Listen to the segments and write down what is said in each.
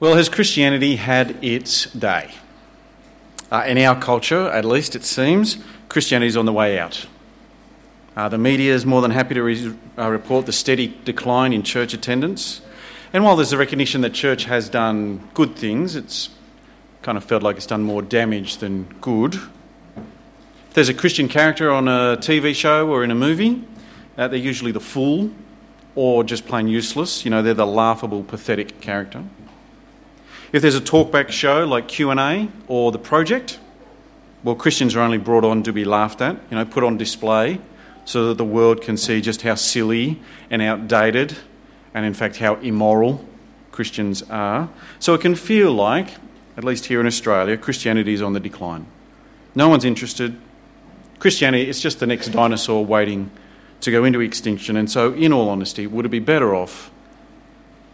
Well, has Christianity had its day? Uh, in our culture, at least it seems, Christianity is on the way out. Uh, the media is more than happy to re- uh, report the steady decline in church attendance. And while there's a recognition that church has done good things, it's kind of felt like it's done more damage than good. If there's a Christian character on a TV show or in a movie, uh, they're usually the fool or just plain useless. You know, they're the laughable, pathetic character. If there's a talkback show like Q&A or The Project, well, Christians are only brought on to be laughed at, you know, put on display so that the world can see just how silly and outdated and, in fact, how immoral Christians are. So it can feel like, at least here in Australia, Christianity is on the decline. No one's interested. Christianity is just the next dinosaur waiting to go into extinction. And so, in all honesty, would it be better off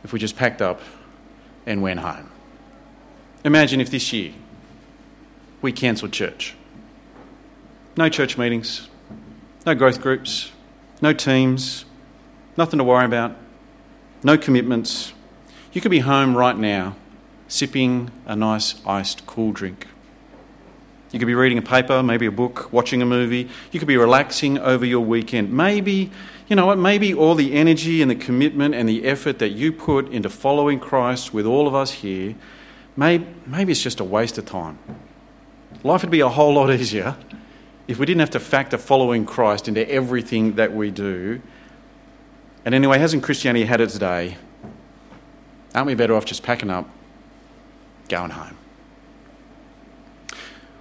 if we just packed up and went home? Imagine if this year we cancelled church. No church meetings, no growth groups, no teams, nothing to worry about, no commitments. You could be home right now sipping a nice iced cool drink. You could be reading a paper, maybe a book, watching a movie. You could be relaxing over your weekend. Maybe, you know what, maybe all the energy and the commitment and the effort that you put into following Christ with all of us here maybe, maybe it's just a waste of time. Life would be a whole lot easier if we didn't have to factor following Christ into everything that we do. And anyway, hasn't Christianity had its day? Aren't we better off just packing up, going home?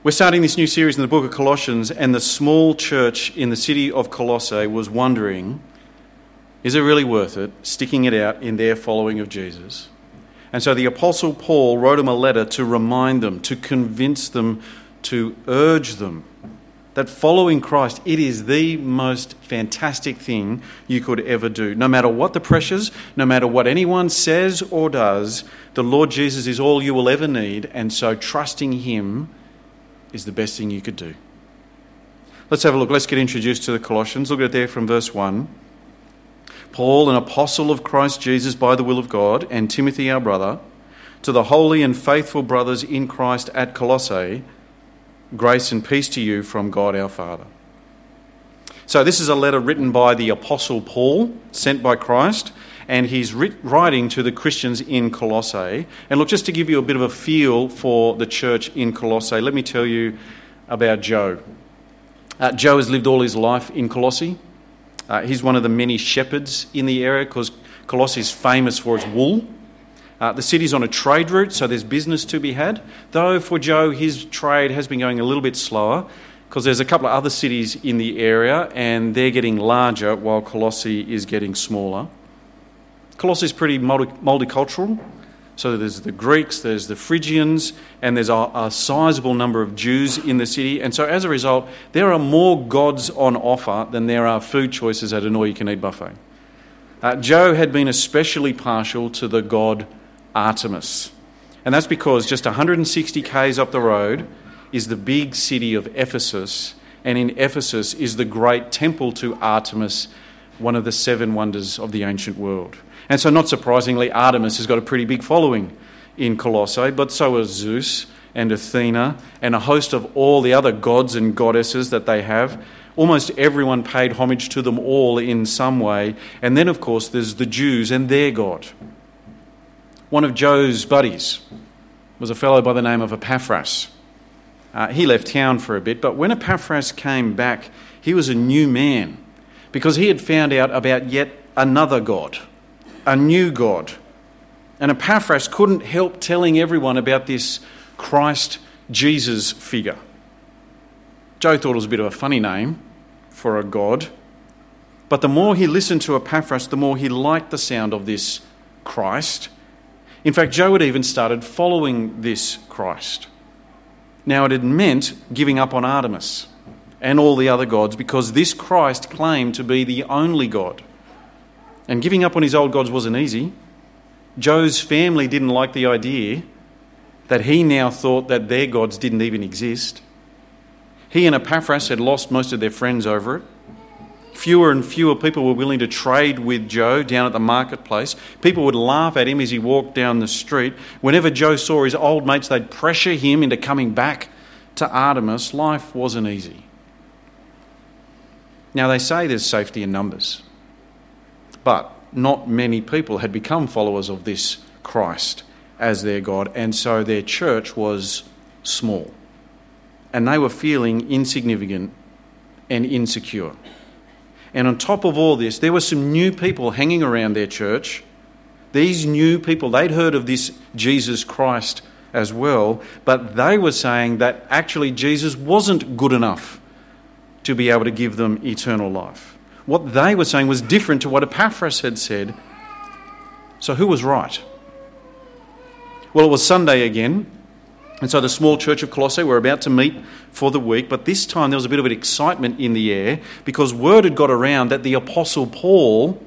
We're starting this new series in the book of Colossians, and the small church in the city of Colossae was wondering is it really worth it sticking it out in their following of Jesus? And so the Apostle Paul wrote them a letter to remind them, to convince them, to urge them that following Christ, it is the most fantastic thing you could ever do. No matter what the pressures, no matter what anyone says or does, the Lord Jesus is all you will ever need, and so trusting Him is the best thing you could do. Let's have a look. Let's get introduced to the Colossians. Look at it there from verse 1. Paul, an apostle of Christ Jesus by the will of God, and Timothy, our brother, to the holy and faithful brothers in Christ at Colossae, grace and peace to you from God our Father. So, this is a letter written by the apostle Paul, sent by Christ, and he's writing to the Christians in Colossae. And look, just to give you a bit of a feel for the church in Colossae, let me tell you about Joe. Uh, Joe has lived all his life in Colossae. Uh, he's one of the many shepherds in the area because Colossae is famous for its wool. Uh, the city's on a trade route, so there's business to be had. Though for Joe, his trade has been going a little bit slower because there's a couple of other cities in the area and they're getting larger while Colossae is getting smaller. Colossae is pretty multi- multicultural. So there's the Greeks, there's the Phrygians, and there's a, a sizable number of Jews in the city. And so as a result, there are more gods on offer than there are food choices at an all you can eat buffet. Uh, Joe had been especially partial to the god Artemis. And that's because just 160 k's up the road is the big city of Ephesus. And in Ephesus is the great temple to Artemis, one of the seven wonders of the ancient world. And so, not surprisingly, Artemis has got a pretty big following in Colossae, but so has Zeus and Athena and a host of all the other gods and goddesses that they have. Almost everyone paid homage to them all in some way. And then, of course, there's the Jews and their God. One of Joe's buddies was a fellow by the name of Epaphras. Uh, he left town for a bit, but when Epaphras came back, he was a new man because he had found out about yet another God a new God. And Epaphras couldn't help telling everyone about this Christ Jesus figure. Joe thought it was a bit of a funny name for a God. But the more he listened to Epaphras, the more he liked the sound of this Christ. In fact, Joe had even started following this Christ. Now, it had meant giving up on Artemis and all the other gods because this Christ claimed to be the only God. And giving up on his old gods wasn't easy. Joe's family didn't like the idea that he now thought that their gods didn't even exist. He and Epaphras had lost most of their friends over it. Fewer and fewer people were willing to trade with Joe down at the marketplace. People would laugh at him as he walked down the street. Whenever Joe saw his old mates, they'd pressure him into coming back to Artemis. Life wasn't easy. Now, they say there's safety in numbers, but not many people had become followers of this Christ as their God, and so their church was small. And they were feeling insignificant and insecure. And on top of all this, there were some new people hanging around their church. These new people, they'd heard of this Jesus Christ as well, but they were saying that actually Jesus wasn't good enough to be able to give them eternal life. What they were saying was different to what Epaphras had said. So, who was right? Well, it was Sunday again, and so the small church of Colossae were about to meet for the week, but this time there was a bit of an excitement in the air because word had got around that the Apostle Paul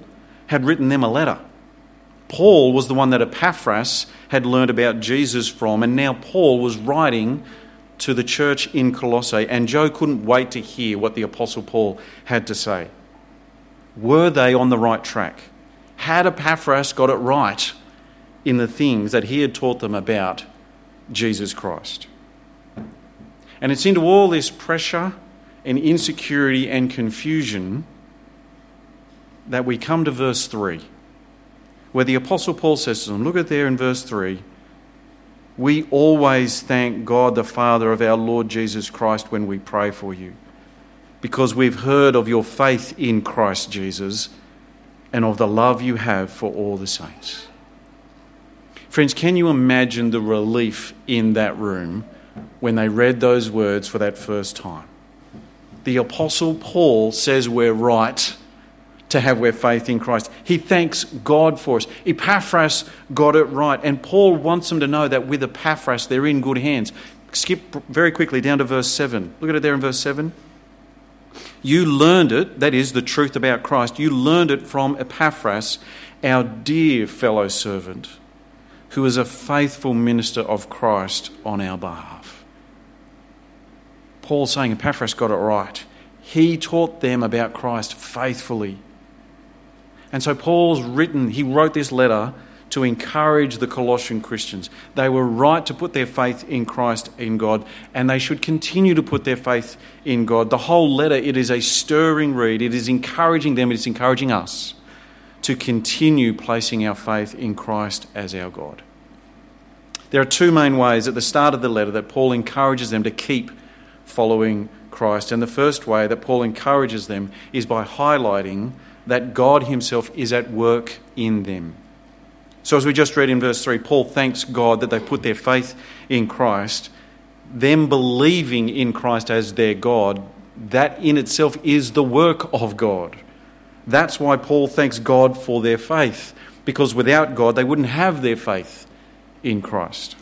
had written them a letter. Paul was the one that Epaphras had learned about Jesus from, and now Paul was writing to the church in Colossae, and Joe couldn't wait to hear what the Apostle Paul had to say. Were they on the right track? Had Epaphras got it right in the things that he had taught them about Jesus Christ? And it's into all this pressure and insecurity and confusion that we come to verse 3, where the Apostle Paul says to them, look at there in verse 3 we always thank God the Father of our Lord Jesus Christ when we pray for you, because we've heard of your faith in Christ Jesus and of the love you have for all the saints. Friends, can you imagine the relief in that room when they read those words for that first time? The Apostle Paul says we're right to have their faith in Christ. He thanks God for us. Epaphras got it right. And Paul wants them to know that with Epaphras, they're in good hands. Skip very quickly down to verse 7. Look at it there in verse 7. You learned it, that is the truth about Christ, you learned it from Epaphras, our dear fellow servant, who is a faithful minister of Christ on our behalf. Paul saying Epaphras got it right. He taught them about Christ faithfully. And so Paul's written, he wrote this letter to encourage the Colossian Christians. They were right to put their faith in Christ, in God, and they should continue to put their faith in God. The whole letter, it is a stirring read. It is encouraging them, it is encouraging us to continue placing our faith in Christ as our God. There are two main ways at the start of the letter that Paul encourages them to keep following Christ. And the first way that Paul encourages them is by highlighting that God Himself is at work in them. So, as we just read in verse 3, Paul thanks God that they put their faith in Christ. Them believing in Christ as their God, that in itself is the work of God. That's why Paul thanks God for their faith, because without God, they wouldn't have their faith in Christ.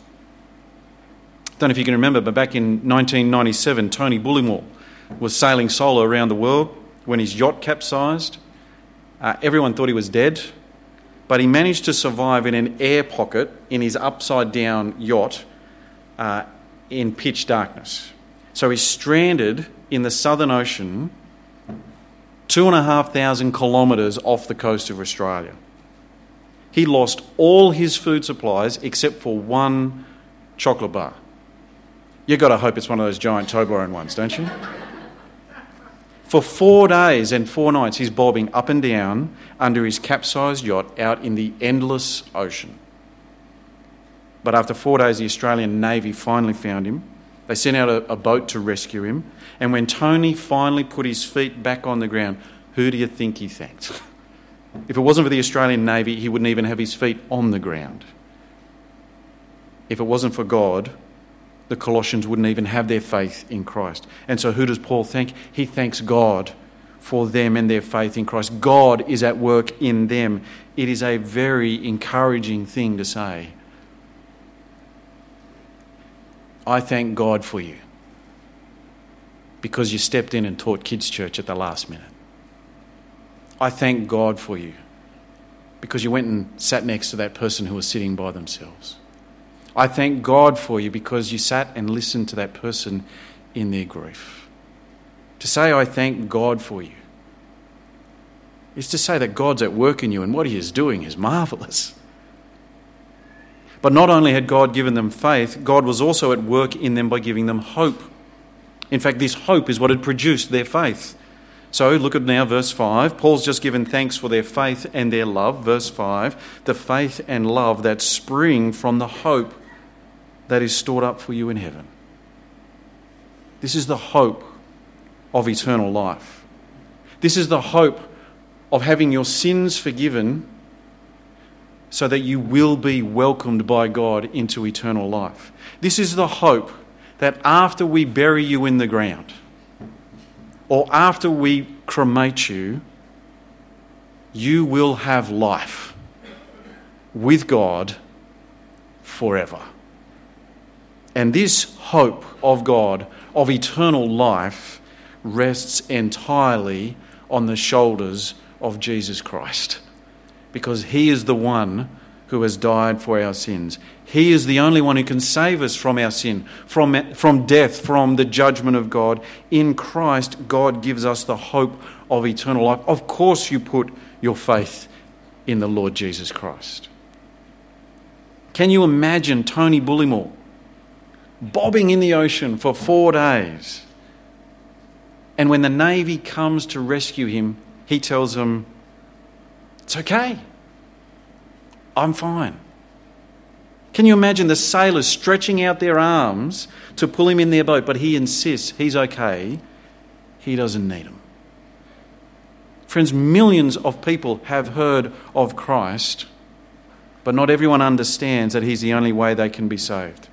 Don't know if you can remember, but back in 1997, Tony Bullimore was sailing solo around the world when his yacht capsized. Uh, everyone thought he was dead, but he managed to survive in an air pocket in his upside down yacht uh, in pitch darkness. So he's stranded in the Southern Ocean, two and a half thousand kilometres off the coast of Australia. He lost all his food supplies except for one chocolate bar. You've got to hope it's one of those giant Toblerone ones, don't you? For four days and four nights, he's bobbing up and down under his capsized yacht out in the endless ocean. But after four days, the Australian Navy finally found him. They sent out a, a, boat to rescue him. And when Tony finally put his feet back on the ground, who do you think he thanked? if it wasn't for the Australian Navy, he wouldn't even have his feet on the ground. If it wasn't for God, the Colossians wouldn't even have their faith in Christ. And so, who does Paul thank? He thanks God for them and their faith in Christ. God is at work in them. It is a very encouraging thing to say. I thank God for you because you stepped in and taught kids' church at the last minute. I thank God for you because you went and sat next to that person who was sitting by themselves. I thank God for you because you sat and listened to that person in their grief. To say, I thank God for you, is to say that God's at work in you and what He is doing is marvelous. But not only had God given them faith, God was also at work in them by giving them hope. In fact, this hope is what had produced their faith. So look at now verse 5. Paul's just given thanks for their faith and their love. Verse 5 the faith and love that spring from the hope that is stored up for you in heaven. This is the hope of eternal life. This is the hope of having your sins forgiven so that you will be welcomed by God into eternal life. This is the hope that after we bury you in the ground, or after we cremate you, you will have life with God forever. And this hope of God, of eternal life, rests entirely on the shoulders of Jesus Christ because He is the one who has died for our sins. He is the only one who can save us from our sin, from, from death, from the judgment of God. In Christ, God gives us the hope of eternal life. Of course, you put your faith in the Lord Jesus Christ. Can you imagine Tony Bullimore bobbing in the ocean for four days? And when the Navy comes to rescue him, he tells them, it's okay. I'm fine. Can you imagine the sailors stretching out their arms to pull him in their boat, but he insists he's okay. He doesn't need them. Friends, millions of people have heard of Christ, but not everyone understands that he's the only way they can be saved.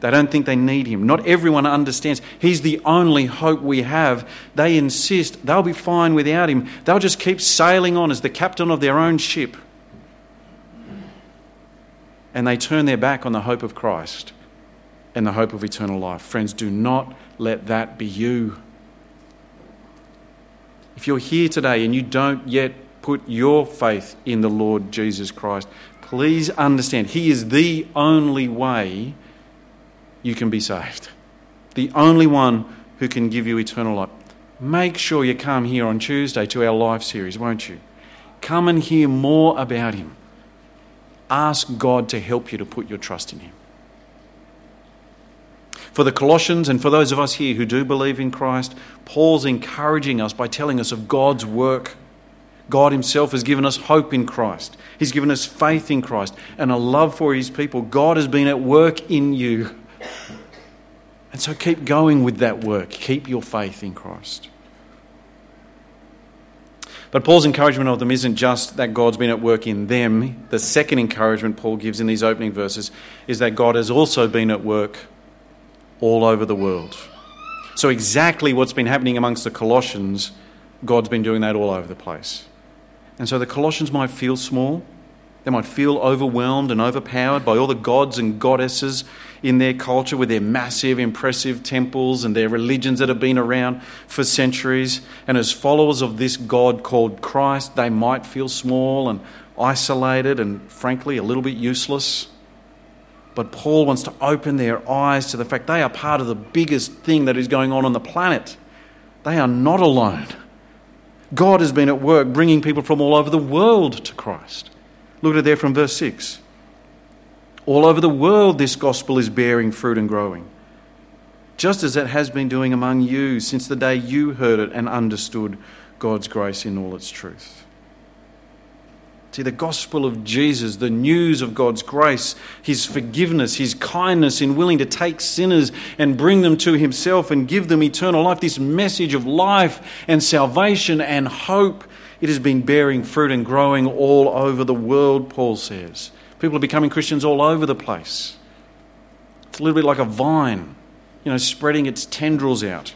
They don't think they need him. Not everyone understands. He's the only hope we have. They insist they'll be fine without him. They'll just keep sailing on as the captain of their own ship. And they turn their back on the hope of Christ and the hope of eternal life. Friends, do not let that be you. If you're here today and you don't yet put your faith in the Lord Jesus Christ, please understand He is the only way you can be saved. The only one who can give you eternal life. Make sure you come here on Tuesday to our life series, won't you? Come and hear more about Him. Ask God to help you to put your trust in Him. For the Colossians and for those of us here who do believe in Christ, Paul's encouraging us by telling us of God's work. God Himself has given us hope in Christ. He's given us faith in Christ and a love for His people. God has been at work in you. And so keep going with that work. Keep your faith in Christ. But Paul's encouragement of them isn't just that God's been at work in them. The second encouragement Paul gives in these opening verses is that God has also been at work all over the world. So, exactly what's been happening amongst the Colossians, God's been doing that all over the place. And so the Colossians might feel small, they might feel overwhelmed and overpowered by all the gods and goddesses in their culture with their massive, impressive temples and their religions that have been around for centuries. And as followers of this God called Christ, they might feel small and isolated and, frankly, a little bit useless. But Paul wants to open their eyes to the fact they are part of the biggest thing that is going on on the planet. They are not alone. God has been at work bringing people from all over the world to Christ. Look at it there from verse 6. All over the world, this gospel is bearing fruit and growing, just as it has been doing among you since the day you heard it and understood God's grace in all its truth. See, the gospel of Jesus, the news of God's grace, his forgiveness, his kindness in willing to take sinners and bring them to himself and give them eternal life, this message of life and salvation and hope, it has been bearing fruit and growing all over the world, Paul says. People are becoming Christians all over the place. It's a little bit like a vine, you know, spreading its tendrils out.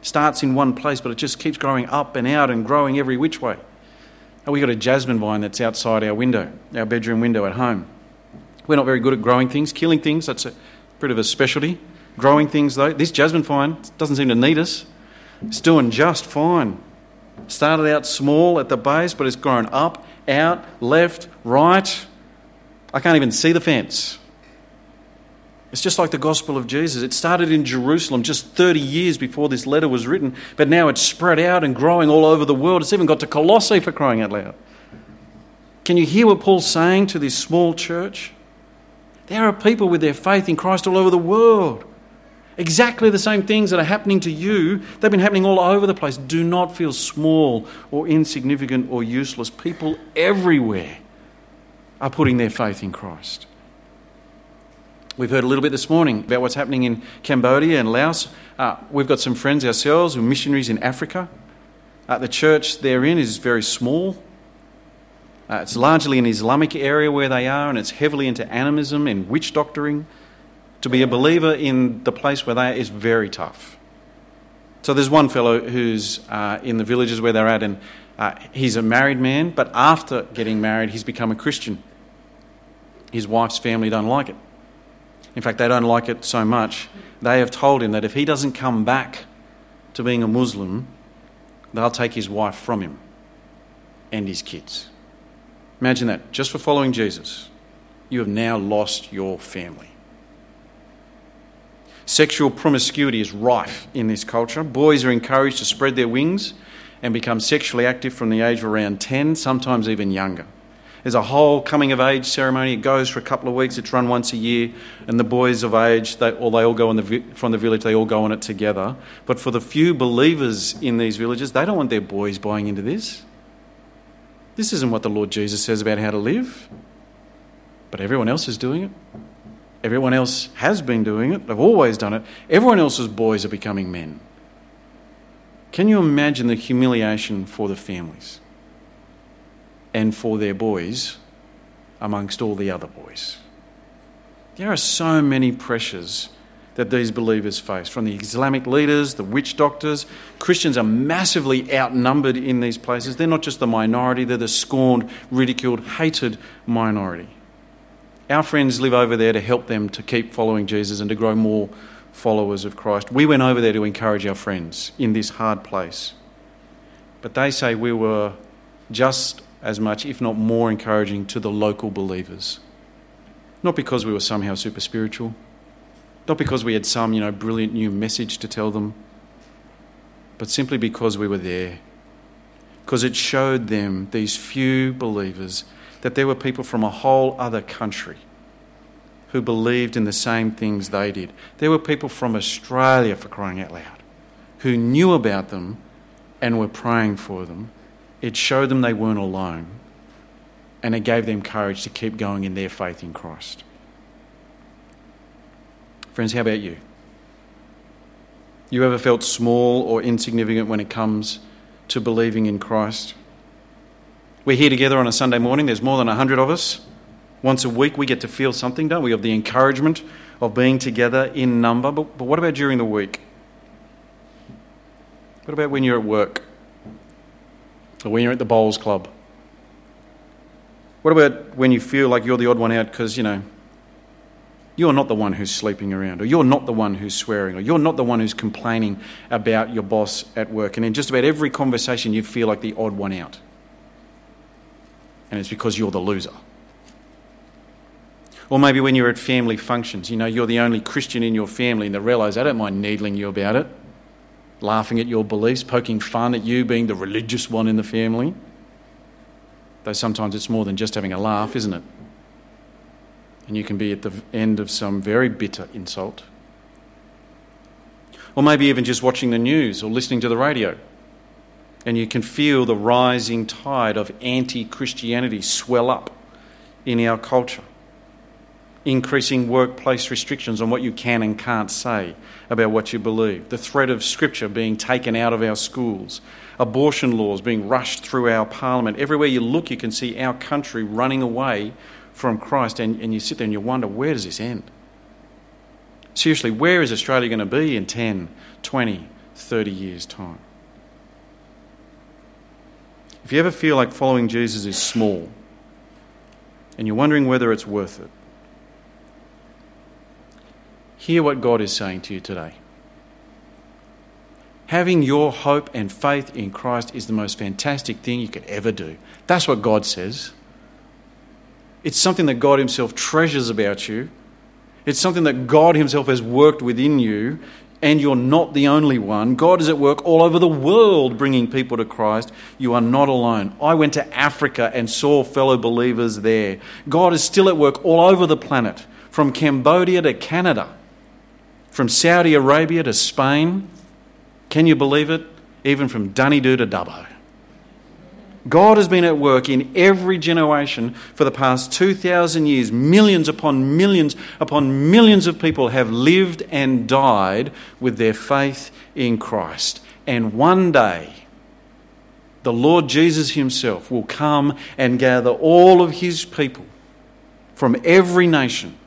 Starts in one place, but it just keeps growing up and out and growing every which way. And we've got a jasmine vine that's outside our window, our bedroom window at home. We're not very good at growing things, killing things, that's a bit of a specialty. Growing things, though, this jasmine vine doesn't seem to need us. It's doing just fine. Started out small at the base, but it's grown up, out, left, right. I can't even see the fence. It's just like the gospel of Jesus. It started in Jerusalem just 30 years before this letter was written, but now it's spread out and growing all over the world. It's even got to Colossae for crying out loud. Can you hear what Paul's saying to this small church? There are people with their faith in Christ all over the world. Exactly the same things that are happening to you, they've been happening all over the place. Do not feel small or insignificant or useless. People everywhere are putting their faith in Christ. We've heard a little bit this morning about what's happening in Cambodia and Laos. Uh, we've got some friends ourselves who are missionaries in Africa. Uh, the church they're in is very small. Uh, it's largely an Islamic area where they are, and it's heavily into animism and witch doctoring. To be a believer in the place where they are is very tough. So there's one fellow who's uh, in the villages where they're at, and uh, he's a married man, but after getting married, he's become a Christian. His wife's family don't like it. In fact, they don't like it so much, they have told him that if he doesn't come back to being a Muslim, they'll take his wife from him and his kids. Imagine that. Just for following Jesus, you have now lost your family. Sexual promiscuity is rife in this culture. Boys are encouraged to spread their wings and become sexually active from the age of around 10, sometimes even younger. There's a whole coming of age ceremony. It goes for a couple of weeks. It's run once a year, and the boys of age, they, or they all go the, from the village. They all go on it together. But for the few believers in these villages, they don't want their boys buying into this. This isn't what the Lord Jesus says about how to live. But everyone else is doing it. Everyone else has been doing it. They've always done it. Everyone else's boys are becoming men. Can you imagine the humiliation for the families and for their boys amongst all the other boys? There are so many pressures that these believers face from the Islamic leaders, the witch doctors. Christians are massively outnumbered in these places. They're not just the minority, they're the scorned, ridiculed, hated minority. Our friends live over there to help them to keep following Jesus and to grow more followers of Christ. We went over there to encourage our friends in this hard place. But they say we were just as much, if not more, encouraging to the local believers. Not because we were somehow super spiritual, not because we had some, you know, brilliant new message to tell them, but simply because we were there. Because it showed them, these few believers, that there were people from a whole other country who believed in the same things they did. There were people from Australia, for crying out loud, who knew about them and were praying for them. It showed them they weren't alone and it gave them courage to keep going in their faith in Christ. Friends, how about you? You ever felt small or insignificant when it comes to believing in Christ? We're here together on a Sunday morning. There's more than 100 of us. Once a week, we get to feel something, don't we? Of the encouragement of being together in number. But, but what about during the week? What about when you're at work? When you're at the bowls club? What about when you feel like you're the odd one out because, you know, you're not the one who's sleeping around, or you're not the one who's swearing, or you're not the one who's complaining about your boss at work. And in just about every conversation, you feel like the odd one out. And it's because you're the loser. Or maybe when you're at family functions, you know, you're the only Christian in your family, and they realise they don't mind needling you about it, laughing at your beliefs, poking fun at you being the religious one in the family. Though sometimes it's more than just having a laugh, isn't it? and you can be at the end of some very bitter insult. Or maybe even just watching the news or listening to the radio, and you can feel the rising tide of anti Christianity swell up in our culture. Increasing workplace restrictions on what you can and can't say about what you believe, the threat of Scripture being taken out of our schools, abortion laws being rushed through our parliament. Everywhere you look, you can see our country running away from Christ, and, and you sit there and you wonder, where does this end? Seriously, where is Australia going to be in 10, 20, 30 years' time? If you ever feel like following Jesus is small and you're wondering whether it's worth it, hear what God is saying to you today. Having your hope and faith in Christ is the most fantastic thing you could ever do. That's what God says. It's something that God Himself treasures about you. It's something that God Himself has worked within you, and you're not the only one. God is at work all over the world bringing people to Christ. You are not alone. I went to Africa and saw fellow believers there. God is still at work all over the planet, from Cambodia to Canada, from Saudi Arabia to Spain. Can you believe it? Even from Dunedoo to Dubbo. God has been at work in every generation for the past 2,000 years. Millions upon millions upon millions of people have lived and died with their faith in Christ. And one day, the Lord Jesus Himself will come and gather all of His people from every nation,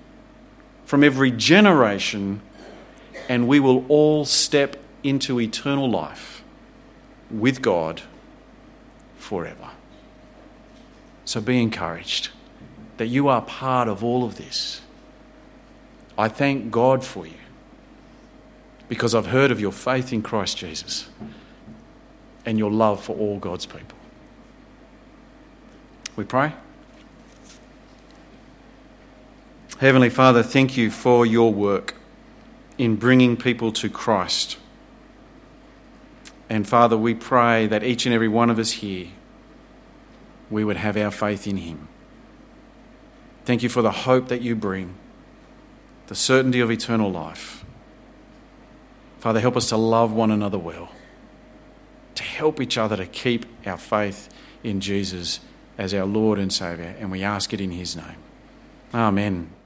from every generation, and we will all step into eternal life with God forever. So be encouraged that you are part of all of this. I thank God for you because I've heard of your faith in Christ Jesus and your love for all God's people. We pray. Heavenly Father, thank you for your work in bringing people to Christ. And Father, we pray that each and every one of us here, we would have our faith in Him. Thank you for the hope that you bring, the certainty of eternal life. Father, help us to love one another well, to help each other to keep our faith in Jesus as our Lord and Saviour. And we ask it in His name. Amen.